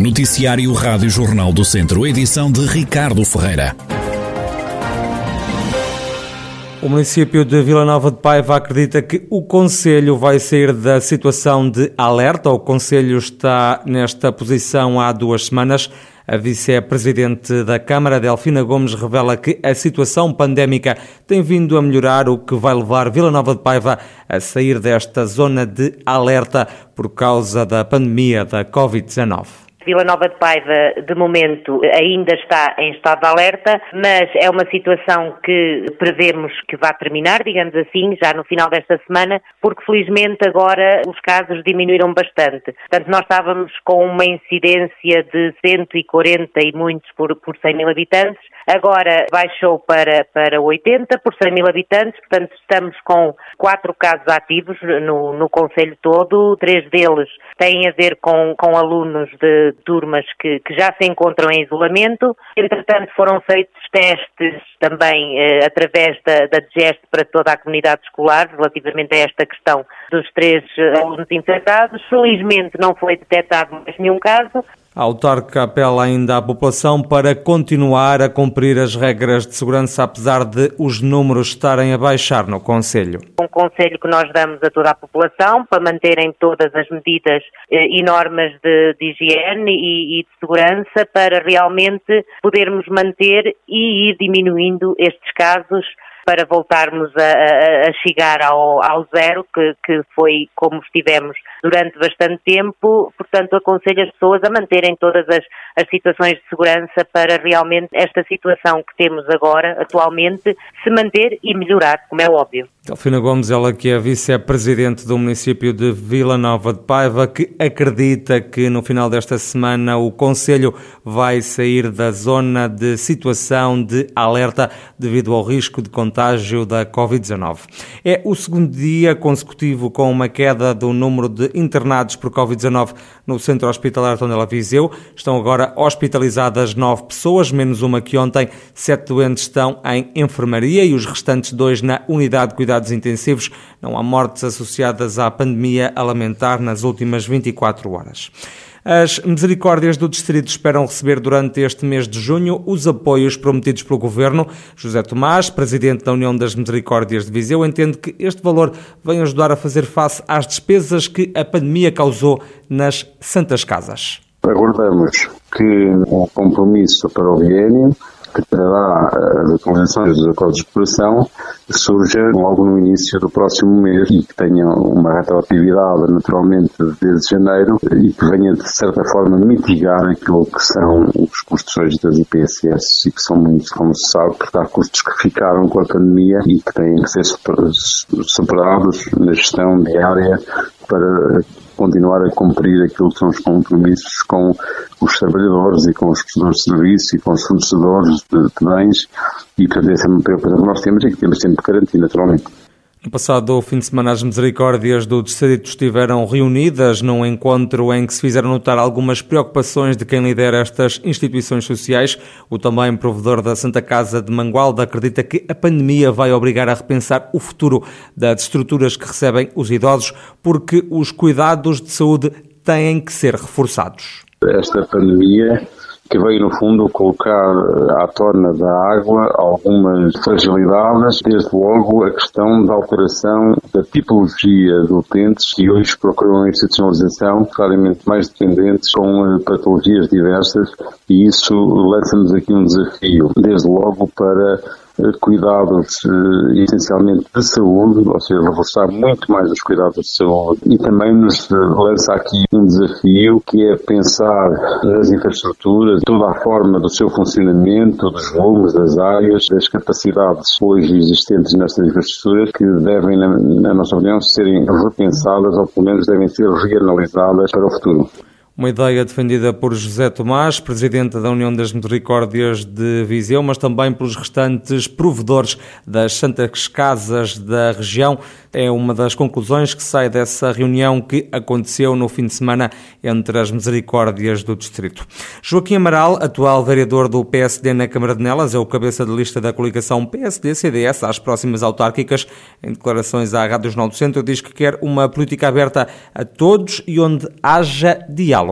Noticiário Rádio Jornal do Centro, edição de Ricardo Ferreira. O município de Vila Nova de Paiva acredita que o Conselho vai sair da situação de alerta. O Conselho está nesta posição há duas semanas. A vice-presidente da Câmara, Delfina Gomes, revela que a situação pandémica tem vindo a melhorar, o que vai levar Vila Nova de Paiva a sair desta zona de alerta por causa da pandemia da Covid-19. Vila Nova de Paiva, de momento, ainda está em estado de alerta, mas é uma situação que prevemos que vai terminar, digamos assim, já no final desta semana, porque felizmente agora os casos diminuíram bastante. Portanto, nós estávamos com uma incidência de 140 e muitos por, por 100 mil habitantes, agora baixou para, para 80 por 100 mil habitantes, portanto estamos com quatro casos ativos no, no Conselho todo, três deles têm a ver com, com alunos de turmas que, que já se encontram em isolamento. Entretanto, foram feitos testes também eh, através da, da DGEST para toda a comunidade escolar relativamente a esta questão dos três eh, alunos infectados. Felizmente não foi detectado mais nenhum caso. A autarca apela ainda à população para continuar a cumprir as regras de segurança, apesar de os números estarem a baixar no Conselho. Um conselho que nós damos a toda a população para manterem todas as medidas eh, e normas de, de higiene e, e, de segurança para realmente podermos manter e ir diminuindo estes casos para voltarmos a, a, a chegar ao, ao zero, que, que foi como estivemos durante bastante tempo. Portanto, aconselho as pessoas a manterem todas as, as situações de segurança para realmente esta situação que temos agora, atualmente, se manter e melhorar, como é óbvio. Delfina Gomes, ela que é vice-presidente do município de Vila Nova de Paiva, que acredita que no final desta semana o Conselho vai sair da zona de situação de alerta devido ao risco de contágio da Covid-19. É o segundo dia consecutivo com uma queda do número de internados por Covid-19 no Centro Hospitalar Tondela Viseu. Estão agora hospitalizadas nove pessoas, menos uma que ontem. Sete doentes estão em enfermaria e os restantes dois na unidade de cuidados intensivos. Não há mortes associadas à pandemia a lamentar nas últimas 24 horas. As misericórdias do Distrito esperam receber durante este mês de junho os apoios prometidos pelo Governo. José Tomás, presidente da União das Misericórdias de Viseu, entende que este valor vem ajudar a fazer face às despesas que a pandemia causou nas Santas Casas. Aguardamos que o compromisso para o biênio que trará as atualizações dos acordos de cooperação surja logo no início do próximo mês e que tenha uma retroatividade naturalmente desde janeiro e que venha de certa forma mitigar aquilo que são os custos das IPSS e que são muitos, como se sabe, porque há custos que ficaram com a pandemia e que têm que ser superados na gestão diária para continuar a cumprir aquilo que são os compromissos com os trabalhadores e com os prestadores de serviços e com os fornecedores de, de bens e, portanto, essa é uma preocupação que nós temos e que temos sempre que garantir, naturalmente. No passado fim de semana, as misericórdias do Distrito estiveram reunidas num encontro em que se fizeram notar algumas preocupações de quem lidera estas instituições sociais. O também provedor da Santa Casa de Mangualda acredita que a pandemia vai obrigar a repensar o futuro das estruturas que recebem os idosos, porque os cuidados de saúde têm que ser reforçados. Esta pandemia que veio, no fundo, colocar à tona da água algumas fragilidades, desde logo a questão da alteração da tipologia de utentes que hoje procuram a institucionalização, claramente mais dependentes, com eh, patologias diversas, e isso lança-nos aqui um desafio, desde logo para cuidados eh, essencialmente de saúde, ou seja, reforçar muito mais os cuidados de saúde e também nos eh, lança aqui um desafio que é pensar nas infraestruturas, toda a forma do seu funcionamento, dos volumes, das áreas, das capacidades hoje existentes nestas infraestruturas que devem, na, na nossa opinião, serem repensadas ou pelo menos devem ser reanalisadas para o futuro. Uma ideia defendida por José Tomás, presidente da União das Misericórdias de Viseu, mas também pelos restantes provedores das Santas Casas da região. É uma das conclusões que sai dessa reunião que aconteceu no fim de semana entre as Misericórdias do Distrito. Joaquim Amaral, atual vereador do PSD na Câmara de Nelas, é o cabeça de lista da coligação PSD-CDS às próximas autárquicas. Em declarações à Rádio Jornal do Centro, diz que quer uma política aberta a todos e onde haja diálogo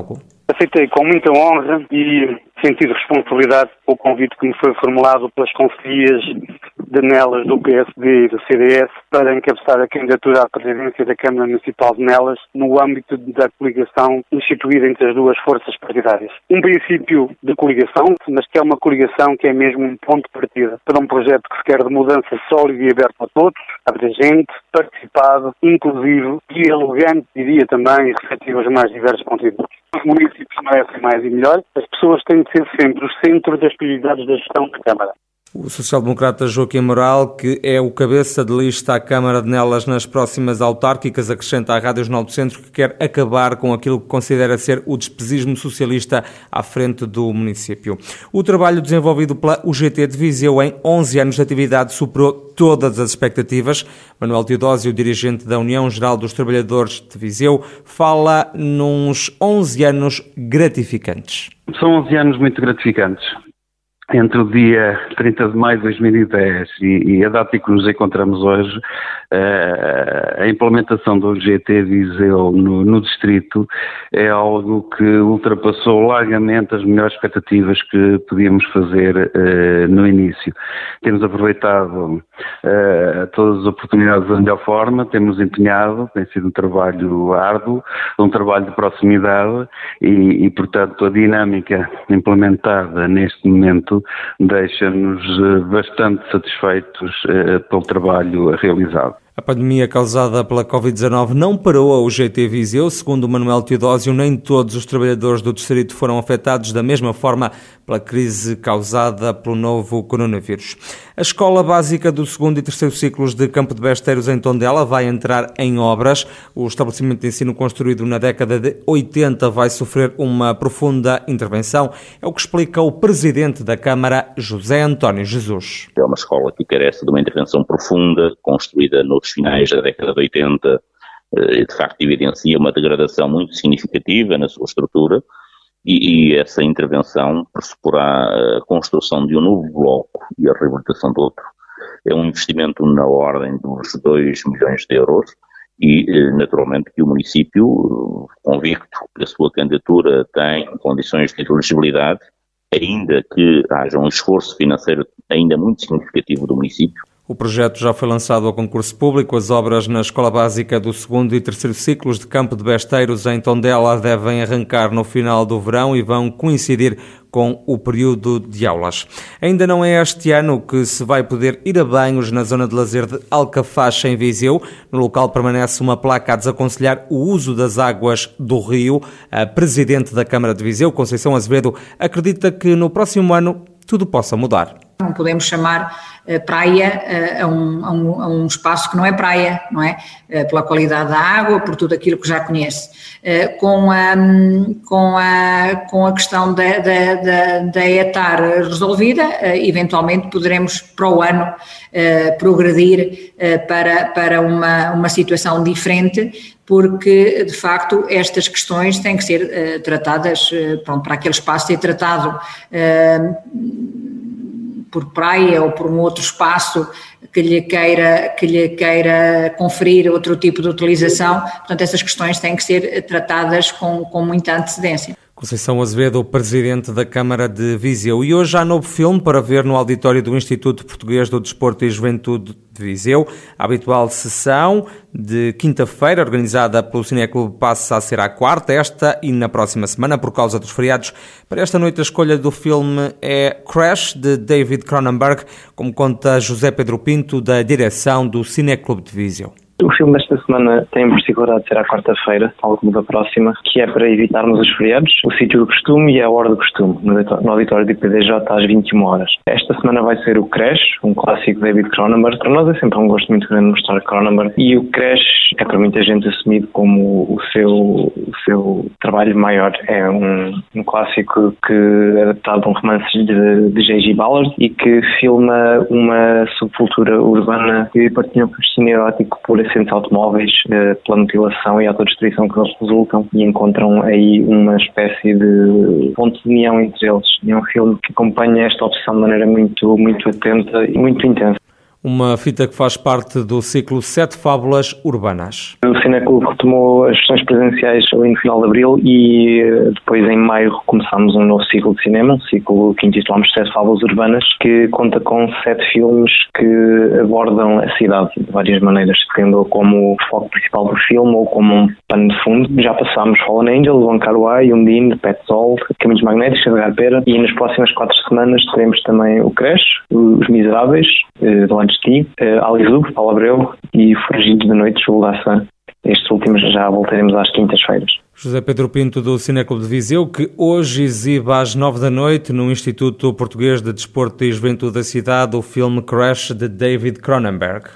a aceitei com muita honra e sentido responsabilidade o convite que me foi formulado pelas conselhias de Nelas do PSD e do CDS para encabeçar a candidatura à presidência da Câmara Municipal de Nelas no âmbito da coligação instituída entre as duas forças partidárias. Um princípio de coligação, mas que é uma coligação que é mesmo um ponto de partida para um projeto que se quer de mudança sólida e aberto a todos, abrangente, participado, inclusivo, dialogante, diria também, e receptivo aos mais diversos contributos. Os municípios merecem mais e melhor, as pessoas têm de ser sempre o centro das prioridades da gestão da Câmara. O social-democrata Joaquim Moral, que é o cabeça de lista à Câmara de Nelas nas próximas autárquicas, acrescenta à Rádio Jornal do Centro que quer acabar com aquilo que considera ser o despesismo socialista à frente do município. O trabalho desenvolvido pela UGT de Viseu em 11 anos de atividade superou todas as expectativas. Manuel Teodósio, dirigente da União Geral dos Trabalhadores de Viseu, fala nos 11 anos gratificantes. São 11 anos muito gratificantes entre o dia 30 de maio de 2010 e, e a data em que nos encontramos hoje, uh, a implementação do GT Viseu no, no, distrito é algo que ultrapassou largamente as melhores expectativas que podíamos fazer uh, no início. Temos aproveitado uh, todas as oportunidades da melhor forma, temos empenhado, tem sido um trabalho árduo, um trabalho de proximidade e, e portanto, a dinâmica implementada neste momento deixa-nos eh, bastante satisfeitos eh, pelo trabalho realizado. A pandemia causada pela Covid-19 não parou a UGT Viseu. Segundo Manuel Teodósio, nem todos os trabalhadores do distrito foram afetados da mesma forma pela crise causada pelo novo coronavírus. A Escola Básica do segundo e terceiro ciclos de Campo de Besteiros em Tondela vai entrar em obras. O estabelecimento de ensino construído na década de 80 vai sofrer uma profunda intervenção. É o que explica o presidente da Câmara, José António Jesus. É uma escola que carece de uma intervenção profunda, construída no dos finais da década de 80, eh, de facto evidencia uma degradação muito significativa na sua estrutura e, e essa intervenção pressuporá a construção de um novo bloco e a reabilitação de outro. É um investimento na ordem dos 2 milhões de euros e, eh, naturalmente, que o município, convicto que a sua candidatura tem condições de elegibilidade, ainda que haja um esforço financeiro ainda muito significativo do município, o projeto já foi lançado ao concurso público. As obras na Escola Básica do segundo e terceiro ciclos de Campo de Besteiros em Tondela devem arrancar no final do verão e vão coincidir com o período de aulas. Ainda não é este ano que se vai poder ir a banhos na zona de lazer de Alcafacha, em Viseu. No local permanece uma placa a desaconselhar o uso das águas do rio. A presidente da Câmara de Viseu, Conceição Azevedo, acredita que no próximo ano tudo possa mudar. Não podemos chamar uh, praia uh, a, um, a, um, a, um, espaço que não é praia, não é? Uh, pela qualidade da água, por tudo aquilo que já conhece. com, a, com, a, com a questão da, da, da, da ETAR resolvida, eventualmente poderemos para o ano progredir para, para uma, uma situação diferente, porque de facto estas questões têm que ser tratadas, pronto, para aquele espaço ser tratado por praia ou por um outro espaço que lhe queira, que lhe queira conferir outro tipo de utilização. Portanto, essas questões têm que ser tratadas com, com muita antecedência. Conceição Azevedo, presidente da Câmara de Viseu. E hoje há novo filme para ver no auditório do Instituto Português do Desporto e Juventude de Viseu. A habitual sessão de quinta-feira, organizada pelo Cineclube, passa a ser a quarta, esta e na próxima semana, por causa dos feriados. Para esta noite, a escolha do filme é Crash, de David Cronenberg, como conta José Pedro Pinto, da direção do Cineclube de Viseu. O filme desta semana tem particularidade de ser à quarta-feira, tal como da próxima, que é para evitarmos os feriados, o sítio do costume e a hora do costume, no auditório do IPDJ às 21 horas. Esta semana vai ser o Crash, um clássico de David Cronenberg. Para nós é sempre um gosto muito grande mostrar Cronenberg. E o Crash é para muita gente assumido como o seu, o seu trabalho maior. É um, um clássico que é adaptado a um romance de, de J.G. Ballard e que filma uma subcultura urbana que partilha um fascínio erótico por acidentes automóveis, eh, pela mutilação e autodestruição que eles resultam e encontram aí uma espécie de ponto de união entre eles. É um filme que acompanha esta opção de maneira muito, muito atenta e muito intensa. Uma fita que faz parte do ciclo Sete Fábulas Urbanas. O Cineclube retomou as sessões presenciais ali no final de abril e eh, depois em maio começámos um novo ciclo de cinema, um ciclo que intitulamos Sete Fábulas Urbanas, que conta com sete filmes que abordam a cidade de várias maneiras, tendo como foco principal do filme ou como um pano de fundo. Já passámos Fallen Angel, One Car Why, Undine, Petzold, Caminhos Magnéticos, Edgar Pera e nas próximas quatro semanas teremos também o Crash, Os Miseráveis, eh, de eh, Alizub, Paulo Abreu e Fugidos da Noite, Julgaçã. Estes últimos já voltaremos às quintas-feiras. José Pedro Pinto do Cineclube de Viseu, que hoje exibe às nove da noite no Instituto Português de Desporto e Juventude da cidade o filme Crash de David Cronenberg.